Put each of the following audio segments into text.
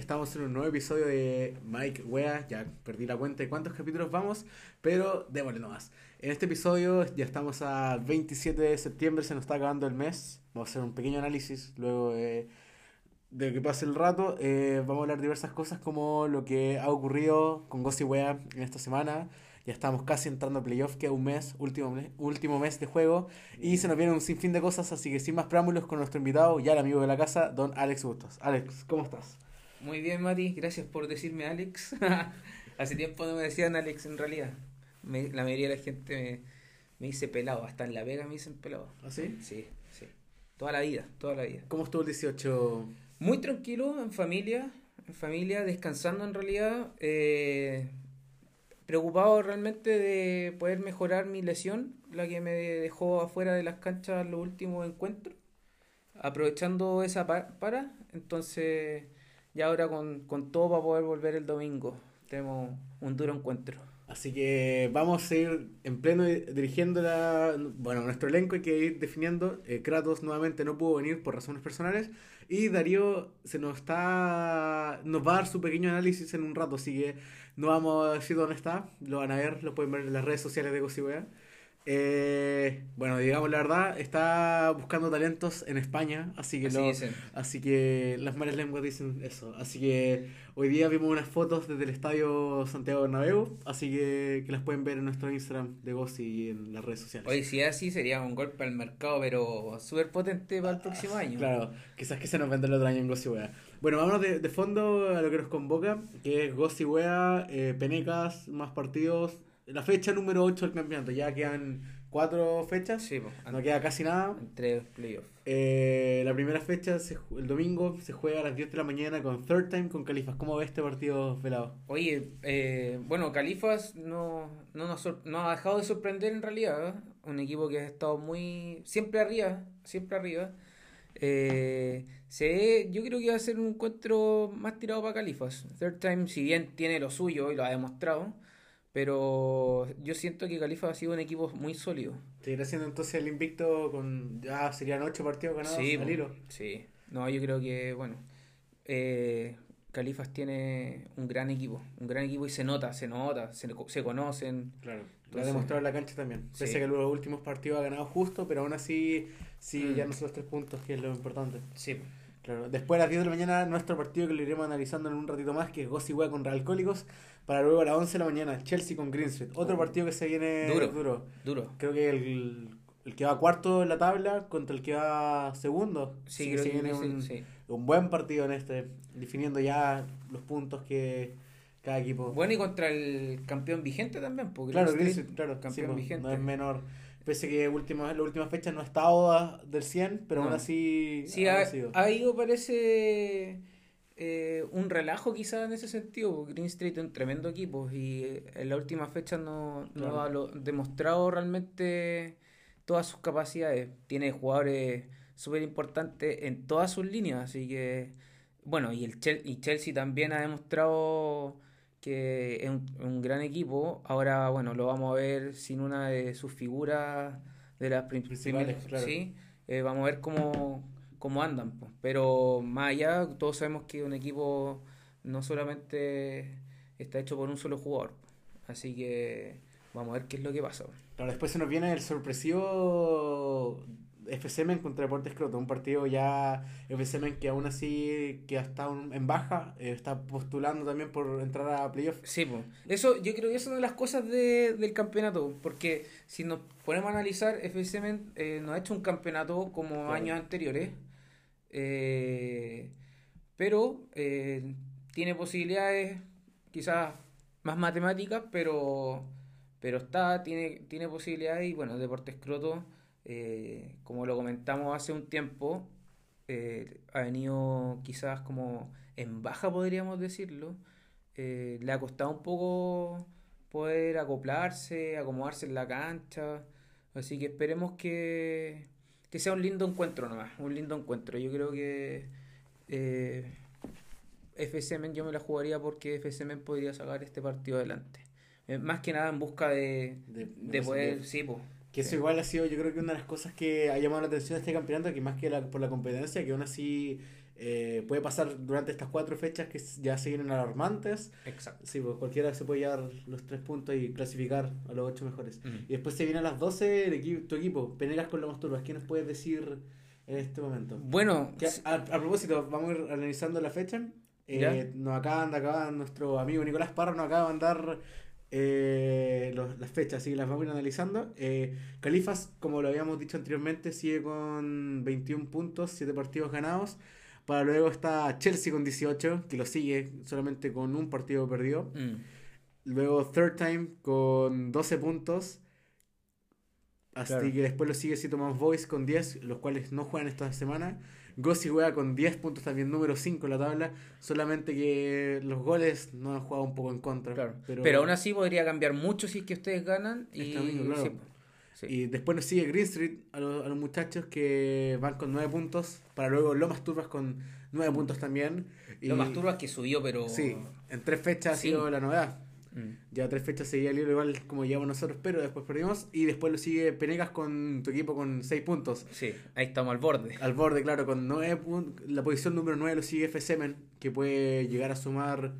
Estamos en un nuevo episodio de Mike Wea. Ya perdí la cuenta de cuántos capítulos vamos, pero démosle nomás. En este episodio ya estamos a 27 de septiembre, se nos está acabando el mes. Vamos a hacer un pequeño análisis luego de, de que pase el rato. Eh, vamos a hablar diversas cosas como lo que ha ocurrido con Ghost Wea en esta semana. Ya estamos casi entrando a playoff, que un mes, último mes, último mes de juego. Y se nos viene un sinfín de cosas, así que sin más preámbulos con nuestro invitado, ya el amigo de la casa, don Alex Bustos. Alex, ¿cómo estás? Muy bien, Mati, gracias por decirme Alex. Hace tiempo no me decían Alex en realidad. Me- la mayoría de la gente me, me dice pelado, hasta en La Vega me dicen pelado. ¿Ah, sí? Sí, sí. Toda la vida, toda la vida. ¿Cómo estuvo el 18? Muy tranquilo, en familia, en familia, descansando en realidad. eh, preocupado realmente de poder mejorar mi lesión, la que me dejó afuera de las canchas los últimos encuentros. Aprovechando esa pa- para, entonces ya ahora con, con todo para poder volver el domingo. Tenemos un duro encuentro. Así que vamos a ir en pleno di- dirigiendo la, bueno, nuestro elenco hay que ir definiendo. Eh, Kratos nuevamente no pudo venir por razones personales y Darío se nos está nos va a dar su pequeño análisis en un rato, así que no vamos a decir dónde está, lo van a ver, lo pueden ver en las redes sociales de Gossipwea. Eh, bueno, digamos la verdad, está buscando talentos en España, así que Así lo-. Así que las malas lenguas dicen eso. Así que hoy día vimos unas fotos desde el estadio Santiago Bernabéu. Así que, que las pueden ver en nuestro Instagram de Gossi y en las redes sociales. Hoy si es así sería un golpe al mercado, pero súper potente para el próximo año. Claro, quizás que se nos vende el otro año en Gossi Wea. Bueno, vámonos de, de fondo a lo que nos convoca, que es Gossi Wea, eh, Penecas, más partidos. La fecha número 8 del campeonato. Ya quedan cuatro fechas. Sí, po, No queda casi nada. entre playoffs. Eh, la primera fecha, se el domingo, se juega a las 10 de la mañana con Third Time con Califas. ¿Cómo ves este partido, Velado? Oye, eh, bueno, Califas no, no, nos no ha dejado de sorprender en realidad. ¿eh? Un equipo que ha estado muy. siempre arriba, siempre arriba. Eh, se yo creo que va a ser un encuentro más tirado para Califas. Third Time, si bien tiene lo suyo y lo ha demostrado, pero yo siento que Califas ha sido un equipo muy sólido. Seguirá siendo entonces el invicto con. Ya serían 8 partidos ganados Sí, al hilo. sí. No, yo creo que, bueno, eh, Califas tiene un gran equipo, un gran equipo y se nota, se nota, se, se conocen. Claro. Lo ha demostrado en la cancha también. Sí. Pese a que los últimos partidos ha ganado justo, pero aún así, sí, Mm. ya no son los tres puntos, que es lo importante. Sí, Claro. Después a las 10 de la mañana, nuestro partido que lo iremos analizando en un ratito más, que es Gossi Wea contra Alcohólicos. Para luego a las 11 de la mañana, Chelsea con Green Street. Otro Oh. partido que se viene Duro. duro. duro. Creo que el, el que va cuarto en la tabla contra el que va segundo. Sí, que creo se que viene sí, un, sí. un buen partido en este, definiendo ya los puntos que cada equipo. Bueno, y contra el campeón vigente también, porque claro, Green Street, claro, campeón sí, vigente. no es menor. Pese que última, la última fecha no ha estado a- del 100, pero No. aún así Sí, ha ha, ido, parece, eh, un relajo quizás en ese sentido, porque Green Street es un tremendo equipo y eh, en la última fecha no, no Claro. ha lo- demostrado realmente todas sus capacidades. Tiene jugadores súper importantes en todas sus líneas, así que, bueno, y, el Chel- y Chelsea también ha demostrado que es un, un gran equipo. Ahora, bueno, lo vamos a ver sin una de sus figuras de las Principales, claro. sí. Eh, vamos a ver cómo, cómo andan. po. Pero más allá, todos sabemos que un equipo no solamente está hecho por un solo jugador. Así que vamos a ver qué es lo que pasa. Claro, después se nos viene el sorpresivo FCM contra Deportes Croto, un partido ya FCM que aún así que está en baja, eh, está postulando también por entrar a playoff. Sí, po. Eso, yo creo que es una de las cosas de- del campeonato, porque si nos ponemos a analizar, FCM eh, no ha hecho un campeonato como Claro. años anteriores, eh, pero eh, tiene posibilidades quizás más matemáticas, pero, pero está, tiene, tiene posibilidades y bueno, Deportes Croto, eh, como lo comentamos hace un tiempo, eh, ha venido quizás como en baja, podríamos decirlo. Eh, le ha costado un poco poder acoplarse, acomodarse en la cancha. Así que esperemos que, que sea un lindo encuentro nomás, un lindo encuentro. Yo creo que eh, FCM yo me la jugaría porque FCM podría sacar este partido adelante. Más que nada en busca de, De- de de poder, sí, po. Que eso igual ha sido, yo creo que una de las cosas que ha llamado la atención de este campeonato, que más que la, por la competencia, que aún así Eh, puede pasar durante estas cuatro fechas que ya se vienen alarmantes. Exacto. Sí, pues cualquiera se puede llevar los tres puntos y clasificar a los ocho mejores. Mm. Y después se viene a las 12 el equipo, tu equipo, Penegas con Lomas Turbas. ¿Qué nos puedes decir en este momento? Bueno, Que a, a propósito, vamos a ir analizando la fecha. Eh, nos acaban de acabar, nuestro amigo Nicolás Parra nos acaba de mandar eh, los- las fechas, así que las vamos a ir analizando. Eh, Califas, como lo habíamos dicho anteriormente, sigue con 21 puntos, 7 partidos ganados. Para luego está Chelsea con 18, que lo sigue solamente con un partido perdido. mm, Luego Third Time con 12 puntos. Así Claro. que después lo sigue Cito Más Boys con 10, los cuales no juegan esta semana. Gossi juega con 10 puntos también, número 5 en la tabla. Solamente que los goles no han jugado un poco en contra. claro. Pero, Pero, aún así podría cambiar mucho si es que ustedes ganan. Y, claro. sí, sí. Y después nos sigue Green Street a los, a los muchachos que van con 9 puntos. Para luego Lomas Turbas con 9 puntos también. Y, Lo más turbo es que subió, pero. Sí, en tres fechas ha Sí. sido la novedad. Mm. Ya tres fechas seguía el libro igual como llevamos nosotros, pero después perdimos. Y después lo sigue Penegas con tu equipo con 6 puntos. Sí, ahí estamos al borde. Al borde, claro, con 9 puntos. La posición número 9 lo sigue FC Men, que puede llegar a sumar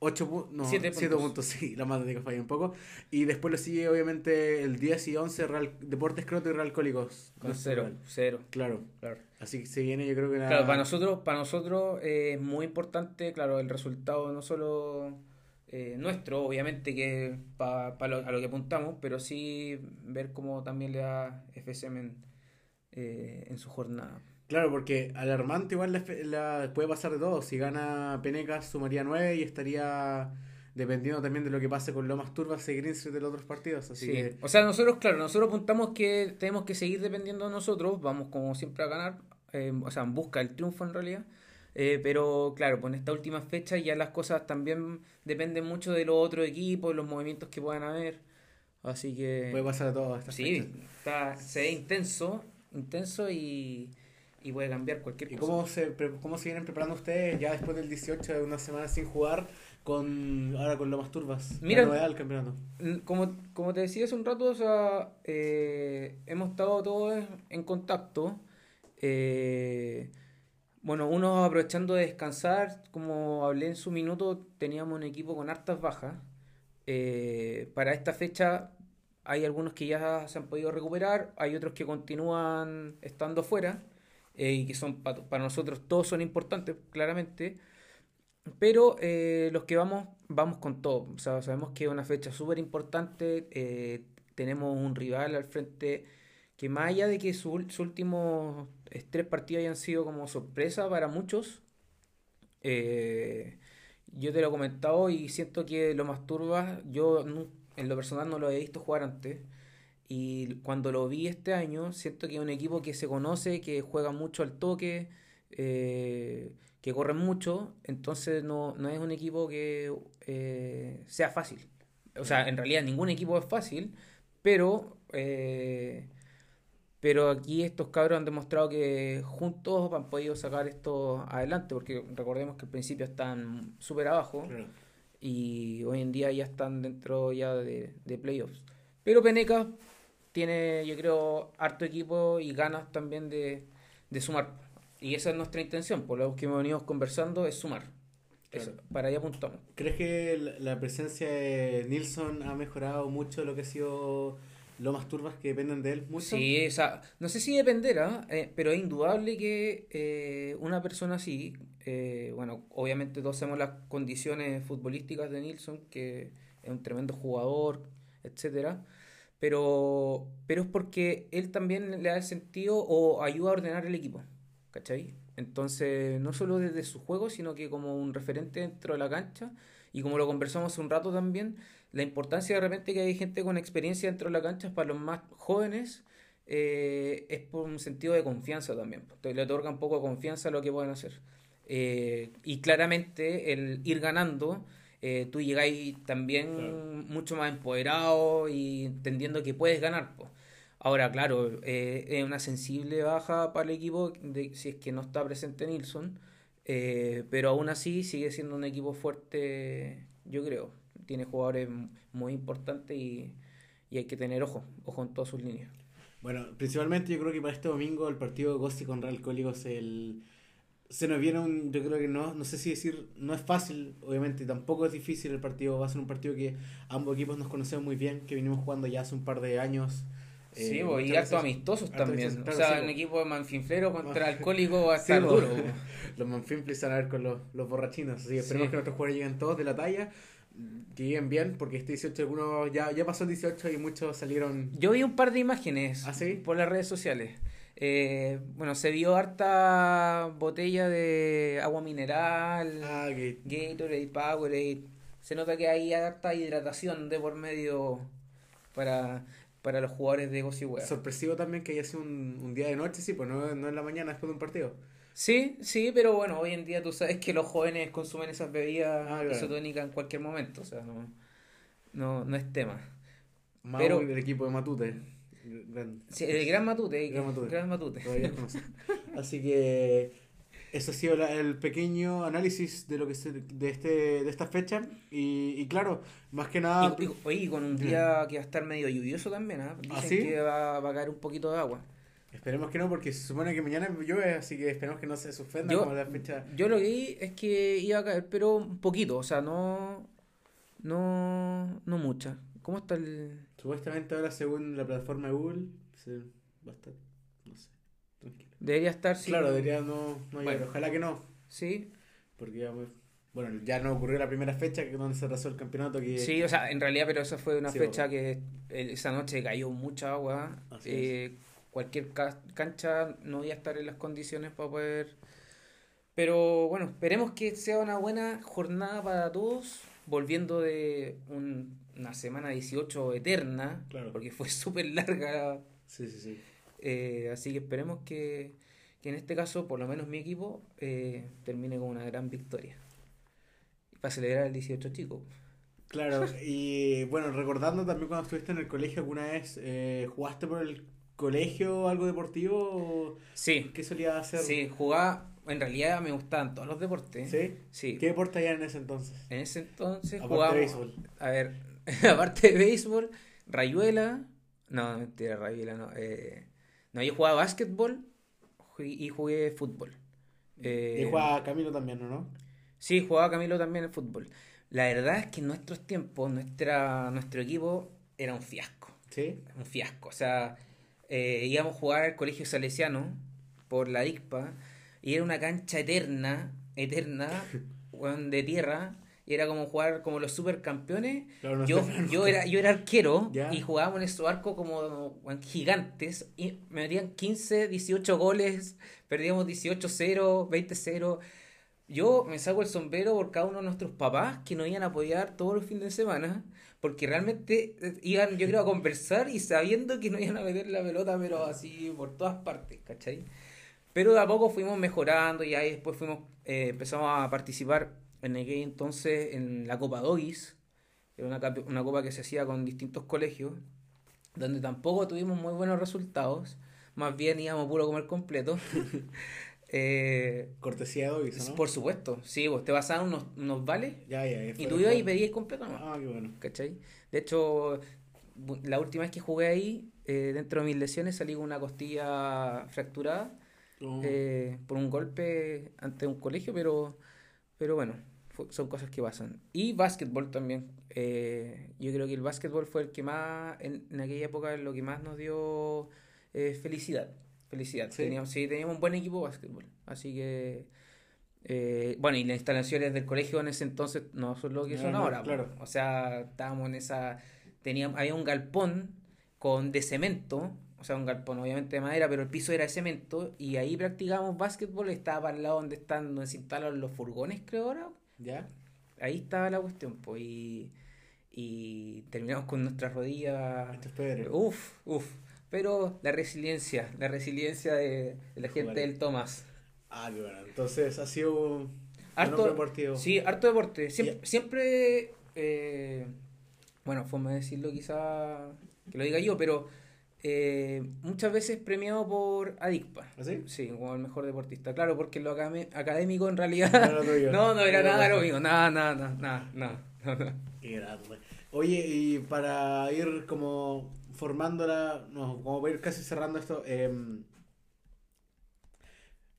8 puntos. No, Siete 7 puntos. puntos. sí, la matemática falla un poco. Y después lo sigue obviamente el 10 y 11 Real, Deportes Croto y Real Cólicos. Con Nuestro cero, Real. cero. Claro. Claro. Así que se viene, yo creo que la. Claro, para nosotros, para nosotros eh, es muy importante, claro, el resultado no solo eh, nuestro, obviamente que pa, pa lo- a lo que apuntamos, pero sí ver cómo también le da FSM en, eh, en su jornada. Claro, porque alarmante igual la, la- puede pasar de todo. Si gana Penecas sumaría 9 y estaría dependiendo también de lo que pase con Lomas Turbas y Green Street de los otros partidos. Así Sí. que O sea, nosotros, claro, nosotros apuntamos que tenemos que seguir dependiendo de nosotros, vamos como siempre a ganar, eh, o sea, en busca del triunfo en realidad. Eh, pero claro, pues en esta última fecha ya las cosas también dependen mucho de los otros equipos, los movimientos que puedan haber. Así que puede pasar de todo. sí, está, se ve intenso, intenso y, y puede cambiar cualquier ¿Y cosa. cómo se, cómo se vienen preparando ustedes ya después del 18 de una semana sin jugar con ahora con Lomas Turbas? Mira- la del campeonato. Como, como te decía hace un rato, o sea, eh, hemos estado todos en contacto. eh, bueno, uno aprovechando de descansar, como hablé en su minuto, teníamos un equipo con hartas bajas. Eh, para esta fecha hay algunos que ya se han podido recuperar, hay otros que continúan estando fuera eh, y que son pa- para nosotros todos son importantes, claramente. Pero eh, los que vamos, vamos con todo. O sea, sabemos que es una fecha súper importante. eh, tenemos un rival al frente que más allá de que su- sus últimos eh, tres partidos hayan sido como sorpresa para muchos, eh, yo te lo he comentado y siento que lo más turba, yo en lo personal no lo he visto jugar antes. Y cuando lo vi este año, siento que es un equipo que se conoce, que juega mucho al toque, eh, que corre mucho, entonces no, no es un equipo que eh, sea fácil. O sea, en realidad ningún equipo es fácil, pero, pero aquí estos cabros han demostrado que juntos han podido sacar esto adelante, porque recordemos que al principio están súper abajo Claro. y hoy en día ya están dentro ya de, de playoffs. Pero Peneca tiene, yo creo, harto equipo y ganas también de, de sumar. Y esa es nuestra intención, por lo que hemos venido conversando, es sumar. Eso, para allá apuntamos. ¿Crees que la, la presencia de Nilsson ha mejorado mucho lo que ha sido Lomas Turbas que dependen de él? ¿Mucho? Sí, o sea, no sé si dependerá, eh, pero es indudable que eh, una persona así, eh, bueno, obviamente todos sabemos las condiciones futbolísticas de Nilsson, que es un tremendo jugador, etcétera, pero, pero es porque él también le da el sentido o ayuda a ordenar el equipo, ¿cachai? Entonces, no solo desde su juego, sino que como un referente dentro de la cancha, y como lo conversamos hace un rato también, la importancia de repente que hay gente con experiencia dentro de la cancha para los más jóvenes eh, es por un sentido de confianza también. Entonces, le otorga un poco de confianza a lo que pueden hacer. Eh, y claramente el ir ganando, eh, tú llegáis también Claro. mucho más empoderado y entendiendo que puedes ganar. po. Ahora, claro, eh, es una sensible baja para el equipo de, si es que no está presente Nilsson, eh, pero aún así sigue siendo un equipo fuerte, yo creo. Tiene jugadores muy importantes y, y hay que tener ojo, ojo en todas sus líneas. Bueno, principalmente yo creo que para este domingo el partido de Gossi con Real Cólicos el, se nos viene un, yo creo que no, no sé si decir, no es fácil, obviamente, tampoco es difícil el partido, va a ser un partido que ambos equipos nos conocemos muy bien, que venimos jugando ya hace un par de años. Sí, eh, bo, y muchas harto veces- amistosos también. o sea, sí, un bo. equipo de manfinflero contra alcohólico va a estar duro. bo. Los Manfinflis van a ver con los, los borrachinos, así que esperemos Sí. que nuestros jugadores lleguen todos de la talla, que lleguen bien, porque este 18 algunos ya, ya pasó el 18 y muchos salieron... Yo vi un par de imágenes ¿Ah, por las redes sociales. Eh, bueno, se vio harta botella de agua mineral, Ah, Gatorade, Powerade. Se nota que hay harta hidratación de por medio para, para los jugadores de Gossip sorpresivo también que haya sido un, un día de noche, sí, pues no, no en la mañana después de un partido. Sí, sí, pero bueno, hoy en día tú sabes que los jóvenes consumen esas bebidas Ah, claro. isotónicas en cualquier momento, o sea, no, no, no es tema. Mau Pero- del equipo de Matute. Grande. Sí, el Gran Matute, Gran Matute. Gran Matute. Todavía. Así que eso ha sido la- el pequeño análisis de lo que se, de este de esta fecha y, y claro, más que nada Y, y- oye, con un día que va a estar medio lluvioso también, ¿ah? Dicen ¿Ah, sí? que va, va a caer un poquito de agua. esperemos que no porque se supone que mañana llueve, así que esperemos que no se suspenda Yo- como la fecha. Yo lo que vi es que iba a caer, pero un poquito, o sea, no, no, no mucha. ¿Cómo está el...? Supuestamente ahora según la plataforma de Google se va a estar. Debería estar. Claro, debería no, no Bueno. ojalá que no, Sí, porque ya pues, bueno, ya no ocurrió la primera fecha que donde se atrasó el campeonato que sí, o sea, en realidad, pero esa fue una Sí, fecha que esa noche cayó mucha agua. Así eh, cualquier ca- cancha no iba a estar en las condiciones para poder... Pero bueno, esperemos que sea una buena jornada para todos, volviendo de un- una semana 18 eterna, Claro. porque fue súper larga Sí, sí, sí. Eh, así que esperemos que, que en este caso, por lo menos mi equipo, eh, termine con una gran victoria. Para celebrar el 18 chico. Claro, y bueno, recordando también cuando estuviste en el colegio alguna vez, eh, ¿jugaste por el colegio algo deportivo? Sí, ¿Qué solías hacer? sí, jugaba, en realidad me gustaban todos los deportes. ¿Sí? Sí. ¿Qué deporte había en ese entonces? En ese entonces Aparte jugábamos, de béisbol. a ver, aparte de béisbol, rayuela, no, mentira, rayuela no. eh, no, yo jugaba básquetbol y jugué fútbol. Eh, Y jugaba Camilo también, ¿o no? Sí, jugaba Camilo también en fútbol. La verdad es que en nuestros tiempos, nuestra, nuestro equipo era un fiasco. ¿Sí? Un fiasco. O sea, eh, íbamos a jugar al colegio salesiano por la ICPA y era una cancha eterna, eterna, de tierra. Y era como jugar como los supercampeones. Claro, no Yo, yo, era, yo era arquero Ya. y jugábamos en esos arcos como gigantes. Y me metían 15, 18 goles. Perdíamos 18-0, 20-0. Yo me saco el sombrero por cada uno de nuestros papás que nos iban a apoyar todos los fines de semana, porque realmente eh, iban, yo creo, a conversar y sabiendo que no iban a meter la pelota, pero así por todas partes, ¿cachai? Pero de a poco fuimos mejorando y ahí después fuimos, eh, empezamos a participar en aquel entonces en la Copa Dogis, era una, una copa que se hacía con distintos colegios, donde tampoco tuvimos muy buenos resultados, más bien íbamos puro a comer completo. Eh, Cortesía de Dovis, ¿no? por supuesto, sí, vos te pasaban unos, unos vales Ya, ya, y tú ibas y pedías completo nomás, Ah, qué bueno. ¿cachai? De hecho, la última vez que jugué ahí, eh, dentro de mis lesiones salí con una costilla fracturada Oh, eh, por un golpe ante un colegio, pero, pero bueno, son cosas que pasan. Y básquetbol también. eh, yo creo que el básquetbol fue el que más, en, en aquella época, lo que más nos dio eh, felicidad. Felicidad. Sí. Teníamos, sí, teníamos un buen equipo de básquetbol. Así que, eh, bueno, y las instalaciones del colegio en ese entonces no son lo que No, son no, ahora. claro. O sea, estábamos en esa... Teníamos, había un galpón con de cemento, o sea, un galpón obviamente de madera, pero el piso era de cemento, y ahí practicábamos básquetbol, estaba al lado donde están, donde se instalan los furgones, creo ahora. ¿Ya? Ahí estaba la cuestión, pues, y, y terminamos con nuestras rodillas. Esto es Pedro. Uf, uf. Pero la resiliencia, la resiliencia de, de la gente del Tomás. Ah, bueno. Entonces ha sido Harto, deportivo. sí, harto deporte. Siempre, eh, bueno, forma de decirlo quizá que lo diga yo, pero eh, muchas veces premiado por Adicpa. ¿Así? Sí, como el mejor deportista. Claro, porque lo acadé- académico en realidad No era lo tuyo. no, no era No era nada lo mío. Nada, nada, nada, nada, nada. Qué grande. Oye, y para ir como formándola, no, como para ir casi cerrando esto, em,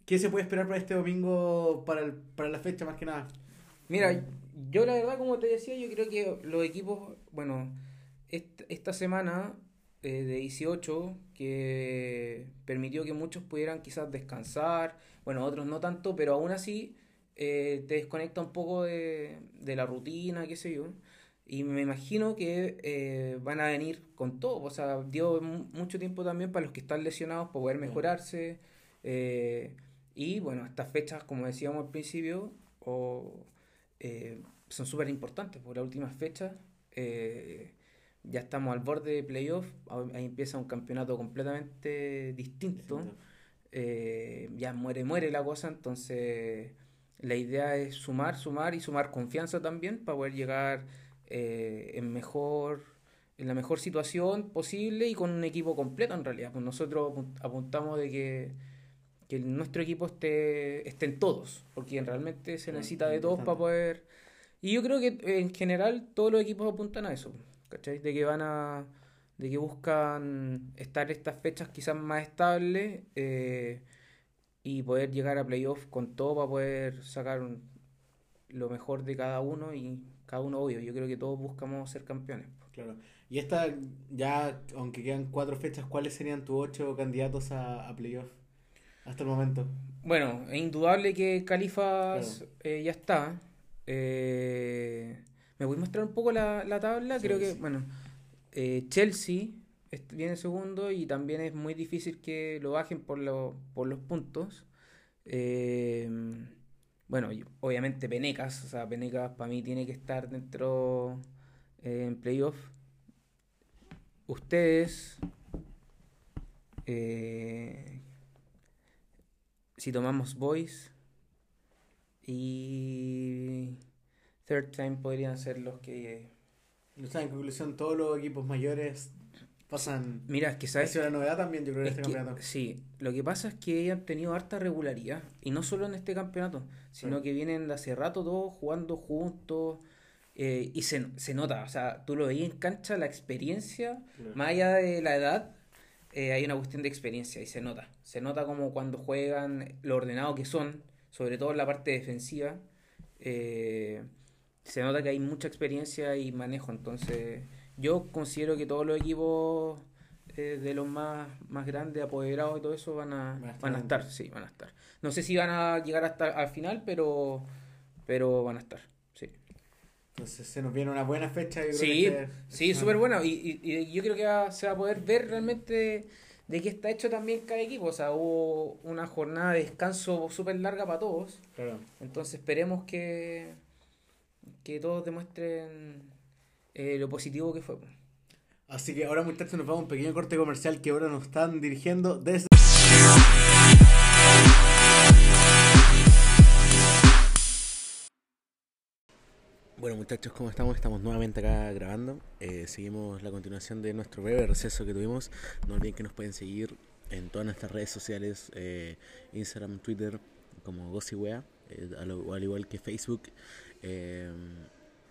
¿Qué se puede esperar para este domingo, para, el, para la fecha más que nada? Mira, yo la verdad, como te decía, yo creo que los equipos, bueno, esta, semana eh, de 18, que permitió que muchos pudieran quizás descansar, bueno, otros no tanto, pero aún así eh, te desconecta un poco de, de la rutina, qué sé yo. Y me imagino que eh, van a venir con todo. O sea, dio mucho tiempo también para los que están lesionados para poder mejorarse. Eh, y bueno, estas fechas, como decíamos al principio, o, eh, son súper importantes. Por las últimas fechas ya estamos al borde de playoff. Ahí empieza un campeonato completamente distinto. ya muere, muere la cosa. Entonces, la idea es sumar, sumar y sumar confianza también para poder llegar eh, en mejor en la mejor situación posible y con un equipo completo en realidad. Pues nosotros apuntamos de que, que nuestro equipo esté estén todos, porque realmente se necesita de todos para poder... Y yo creo que en general todos los equipos apuntan a eso, ¿cachai? De que van a... de que buscan estar estas fechas quizás más estables eh, y poder llegar a playoff con todo para poder sacar lo mejor de cada uno y cada uno obvio. Yo creo que todos buscamos ser campeones. Claro. Y esta, ya, aunque quedan cuatro fechas, ¿cuáles serían tus ocho candidatos a, a playoff hasta el momento? Bueno, es indudable que Califas eh, ya está. Eh, ¿Me voy a mostrar un poco la, tabla? creo que, bueno, eh, Chelsea viene segundo y también es muy difícil que lo bajen por, lo, por los puntos. Eh, bueno, obviamente Penecas, o sea, Penecas para mí tiene que estar dentro eh, en playoff. Ustedes, eh, si tomamos Boys y Third Time podrían ser los que... O sea, en conclusión, todos los equipos mayores pasan. Mira, es que sabes. Ha la novedad también, yo creo, en este campeonato. Sí, lo que pasa es que han tenido harta regularidad. Y no solo en este campeonato, sino que vienen de hace rato todos jugando juntos. Eh, y se, se, nota, o sea, tú lo veías en cancha, la experiencia, más allá de la edad, eh, hay una cuestión de experiencia y se nota. Se nota como cuando juegan lo ordenado que son, sobre todo en la parte defensiva. Eh, se nota que hay mucha experiencia y manejo, entonces yo considero que todos los equipos eh, de los más, más grandes, apoderados y todo eso van a, van a estar, sí, van a estar. No sé si van a llegar hasta al final, pero, pero van a estar, sí. Entonces se nos viene una buena fecha. sí, sí, súper buena. Y, y, yo creo que se va a poder ver realmente de qué está hecho también cada equipo. O sea, hubo una jornada de descanso súper larga para todos. Claro. Entonces esperemos que, que todos demuestren eh, lo positivo que fue. Así que ahora muchachos nos vamos a un pequeño corte comercial que ahora nos están dirigiendo desde... Bueno muchachos, ¿cómo estamos? Estamos nuevamente acá grabando. Eh, seguimos la continuación de nuestro breve receso que tuvimos. No olviden que nos pueden seguir en todas nuestras redes sociales, eh, Instagram, Twitter, como Gossiwea, al, igual que Facebook.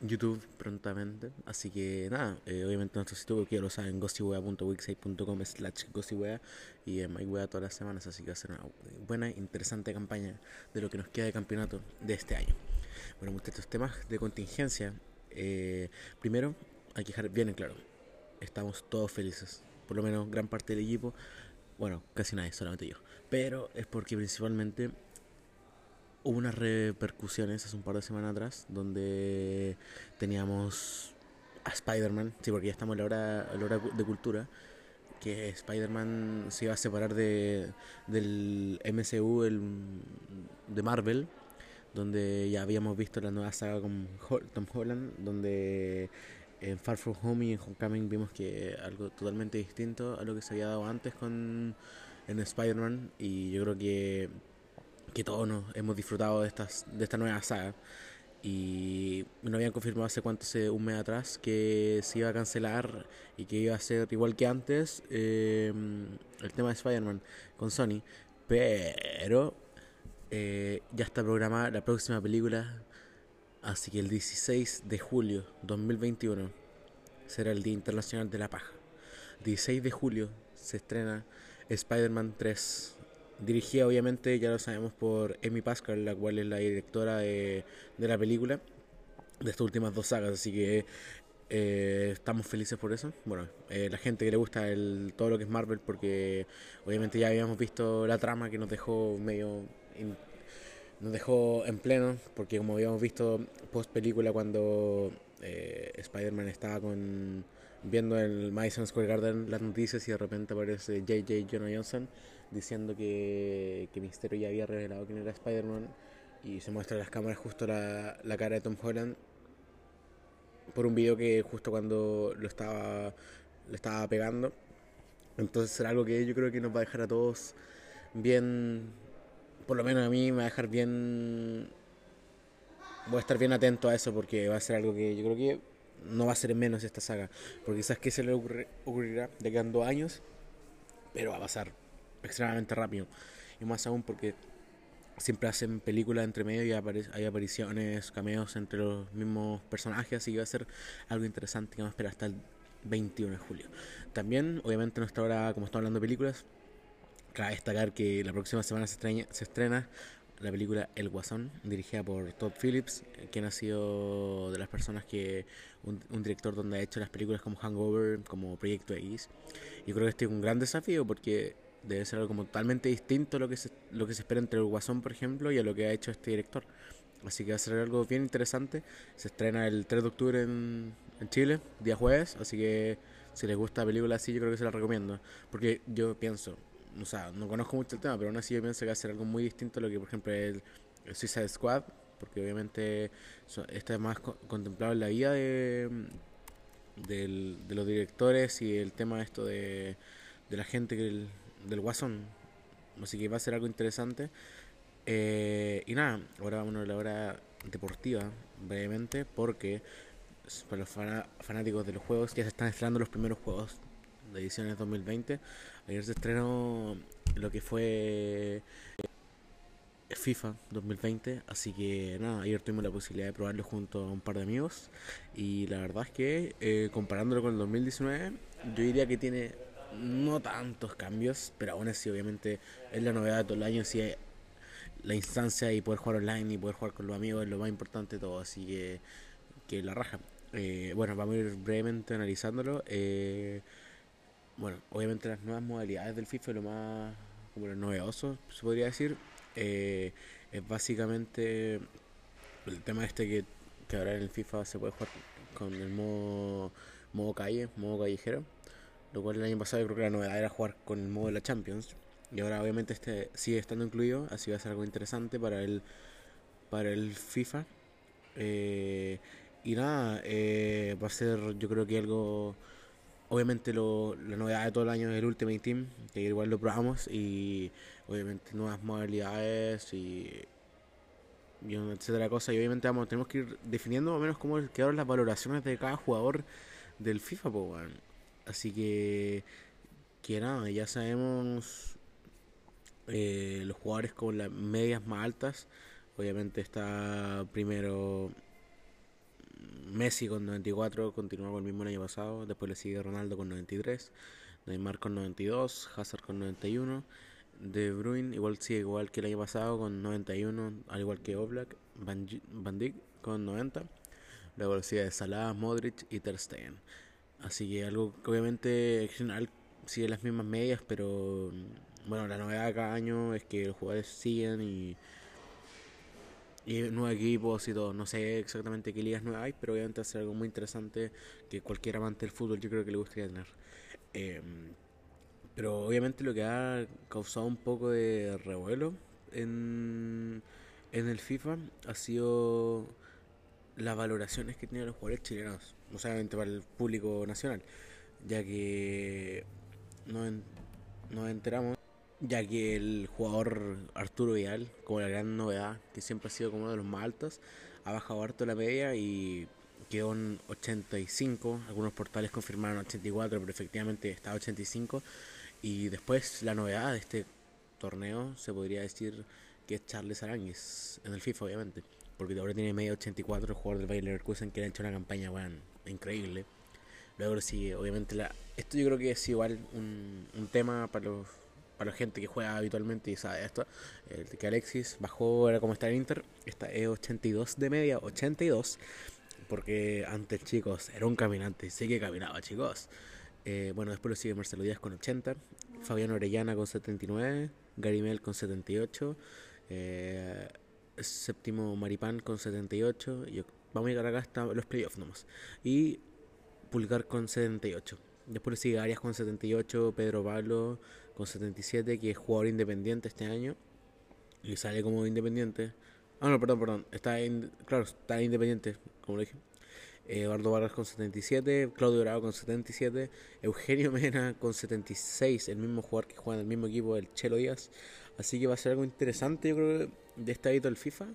YouTube prontamente. Así que nada, eh, obviamente nuestro sitio que ya lo saben, gossywea.wixsite.com slash gossywea y en MyWea todas las semanas. Así que va a ser una buena, interesante campaña de lo que nos queda de campeonato de este año. Bueno, muchachos, temas de contingencia. Eh, primero, hay que dejar bien en claro, estamos todos felices. Por lo menos gran parte del equipo. Bueno, casi nadie, solamente yo. Pero es porque principalmente hubo unas repercusiones hace un par de semanas atrás donde teníamos a Spider-Man, sí, porque ya estamos en la hora, la hora de cultura, que Spider-Man se iba a separar de, del MCU el, de Marvel, donde ya habíamos visto la nueva saga con Tom Holland, donde en Far From Home y en Homecoming vimos que algo totalmente distinto a lo que se había dado antes con en Spider-Man y yo creo que todos hemos disfrutado de, esta nueva saga. Y nos habían confirmado hace cuánto, un mes atrás, que se iba a cancelar y que iba a ser igual que antes eh, el tema de Spider-Man con Sony. Pero eh, ya está programada la próxima película. Así que el 16 de julio 2021 será el Día Internacional de la Paja. 16 de julio se estrena Spider-Man 3 dirigida obviamente, ya lo sabemos, por Amy Pascal, la cual es la directora de, de la película, de estas últimas dos sagas, así que eh, estamos felices por eso. Bueno, eh, la gente que le gusta el, todo lo que es Marvel, porque obviamente ya habíamos visto la trama que nos dejó medio... nos dejó en pleno, porque como habíamos visto post película cuando eh, Spider-Man estaba con viendo en el Madison Square Garden las noticias y de repente aparece J.J. Jonah Johnson diciendo que, que Misterio ya había revelado quién era Spider-Man y se muestra en las cámaras justo la, la cara de Tom Holland por un video que justo cuando lo estaba, lo estaba pegando. Entonces será algo que yo creo que nos va a dejar a todos bien, por lo menos a mí me va a dejar bien, voy a estar bien atento a eso porque va a ser algo que yo creo que no va a ser en menos esta saga. Porque quizás que se le ocurrirá de que dos años, pero va a pasar extremadamente rápido. Y más aún porque siempre hacen películas entre medio y hay apariciones, cameos entre los mismos personajes, así que va a ser algo interesante que vamos a esperar hasta el 21 de julio. También, obviamente, nuestra hora, como estamos hablando de películas, cabe destacar que la próxima semana se estrena, se estrena la película El Guasón, dirigida por Todd Phillips, quien ha sido de las personas que, un, un, director donde ha hecho las películas como Hangover, como Proyecto X. Y creo que este es un gran desafío porque debe ser algo como totalmente distinto a lo que se, lo que se espera entre el Guasón, por ejemplo, y a lo que ha hecho este director. Así que va a ser algo bien interesante. Se estrena el 3 de octubre en, en Chile, día jueves, así que si les gusta la película así, yo creo que se la recomiendo. Porque yo pienso, o sea, no conozco mucho el tema, pero aún así yo pienso que va a ser algo muy distinto a lo que, por ejemplo, el, Suicide Squad, porque obviamente está más contemplado en la vida de, de, de los directores y el tema esto de, de la gente que el, del Guasón. Así que va a ser algo interesante. Eh, y nada, ahora vamos a la hora deportiva, brevemente, porque para los fanáticos de los juegos ya se están estrenando los primeros juegos de ediciones 2020. Ayer se estrenó lo que fue FIFA 2020, así que nada, ayer tuvimos la posibilidad de probarlo junto a un par de amigos y la verdad es que eh, comparándolo con el 2019, yo diría que tiene no tantos cambios, pero aún así obviamente es la novedad de todo el año, si la instancia y poder jugar online y poder jugar con los amigos es lo más importante de todo, así que, que la raja. Eh, bueno, vamos a ir brevemente analizándolo. Eh, bueno, obviamente las nuevas modalidades del FIFA, lo más como lo novedoso, se podría decir, eh, es básicamente el tema este que, que ahora en el FIFA se puede jugar con el modo, modo calle, modo callejero lo cual el año pasado yo creo que la novedad era jugar con el modo de la Champions. Y ahora obviamente este sigue estando incluido, así va a ser algo interesante para el, para el FIFA. Eh, y nada, eh, va a ser yo creo que algo... Obviamente lo, la novedad de todo el año es el Ultimate Team, que igual lo probamos, y obviamente nuevas modalidades y, etcétera cosa. Y obviamente vamos, tenemos que ir definiendo más o menos cómo quedaron las valoraciones de cada jugador del FIFA, pues. Así que, que nada, ya sabemos eh, los jugadores con las medias más altas. Obviamente está primero Messi con 94, continúa con el mismo año pasado. Después le sigue Ronaldo con 93, Neymar con 92, Hazard con 91. De Bruyne igual sigue igual que el año pasado con 91, al igual que Oblak, Van Dijk con 90. Luego sigue de Salah, Modric y Ter Stegen. Así que algo que obviamente sigue las mismas medias, pero bueno, la novedad cada año es que los jugadores siguen y, y nuevos equipos y todo. No sé exactamente qué ligas nuevas hay, pero obviamente va a ser algo muy interesante que cualquier amante del fútbol yo creo que le gustaría tener. Eh, pero obviamente lo que ha causado un poco de revuelo en, en el FIFA ha sido las valoraciones que tienen los jugadores chilenos, no solamente para el público nacional, ya que nos, nos enteramos, ya que el jugador Arturo Vidal, como la gran novedad, que siempre ha sido como uno de los más altos, ha bajado harto la media y quedó en 85, algunos portales confirmaron 84, pero efectivamente está 85, y después la novedad de este torneo se podría decir que es Charles Aranguis, en el FIFA obviamente. Porque ahora tiene medio 84 el jugador del Bayer Leverkusen que le ha hecho una campaña bueno, increíble. Luego sí, obviamente la, esto yo creo que es igual un, un tema para los para la gente que juega habitualmente y sabe esto, el que Alexis bajó, era como está el Inter, esta es 82 de media, 82, porque antes chicos era un caminante, sí que caminaba chicos. Eh, bueno, después lo sigue Marcelo Díaz con 80, Fabián Orellana con 79, Garimel con 78, eh, séptimo Maripán con 78, y vamos a llegar acá hasta los playoffs nomás, y Pulgar con 78. Después sigue Arias con 78, Pedro Pablo con 77, que es jugador independiente este año. Y sale como independiente. Ah, no, perdón, perdón. Está en, claro, está independiente, como lo dije. Eduardo Vargas con 77, Claudio Bravo con 77, Eugenio Mena con 76, el mismo jugador que juega en el mismo equipo, el Chelo Díaz. Así que va a ser algo interesante, yo creo, de este hábito del FIFA.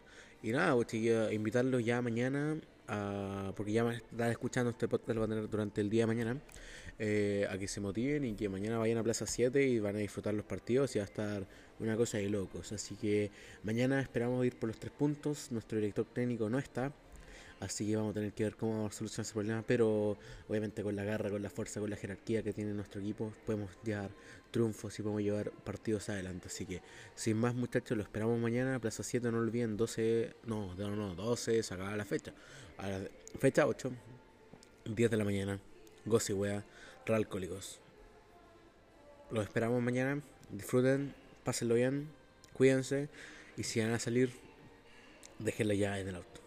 Y nada, pues, invitarlos ya mañana, a, porque ya están escuchando este podcast, lo van a tener durante el día de mañana eh, a que se motiven y que mañana vayan a Plaza 7 y van a disfrutar los partidos y va a estar una cosa de locos. Así que mañana esperamos ir por los tres puntos. Nuestro director técnico no está. Así que vamos a tener que ver cómo solucionar ese problema. Pero obviamente con la garra, con la fuerza, con la jerarquía que tiene nuestro equipo, podemos llevar triunfos y podemos llevar partidos adelante. Así que sin más muchachos, lo esperamos mañana. Plaza 7, no olviden, 12, no, no, no, 12, se acaba la fecha. A la fecha 8, 10 de la mañana. Gossy Wea, Ralcohólicos. Los esperamos mañana. Disfruten, pásenlo bien, cuídense. Y si van a salir, déjenla ya en el auto.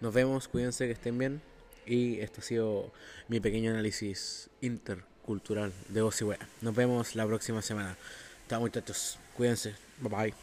Nos vemos, cuídense, que estén bien. Y esto ha sido mi pequeño análisis intercultural de Gossy Wea. Nos vemos la próxima semana. Chao muchachos, cuídense. Bye bye.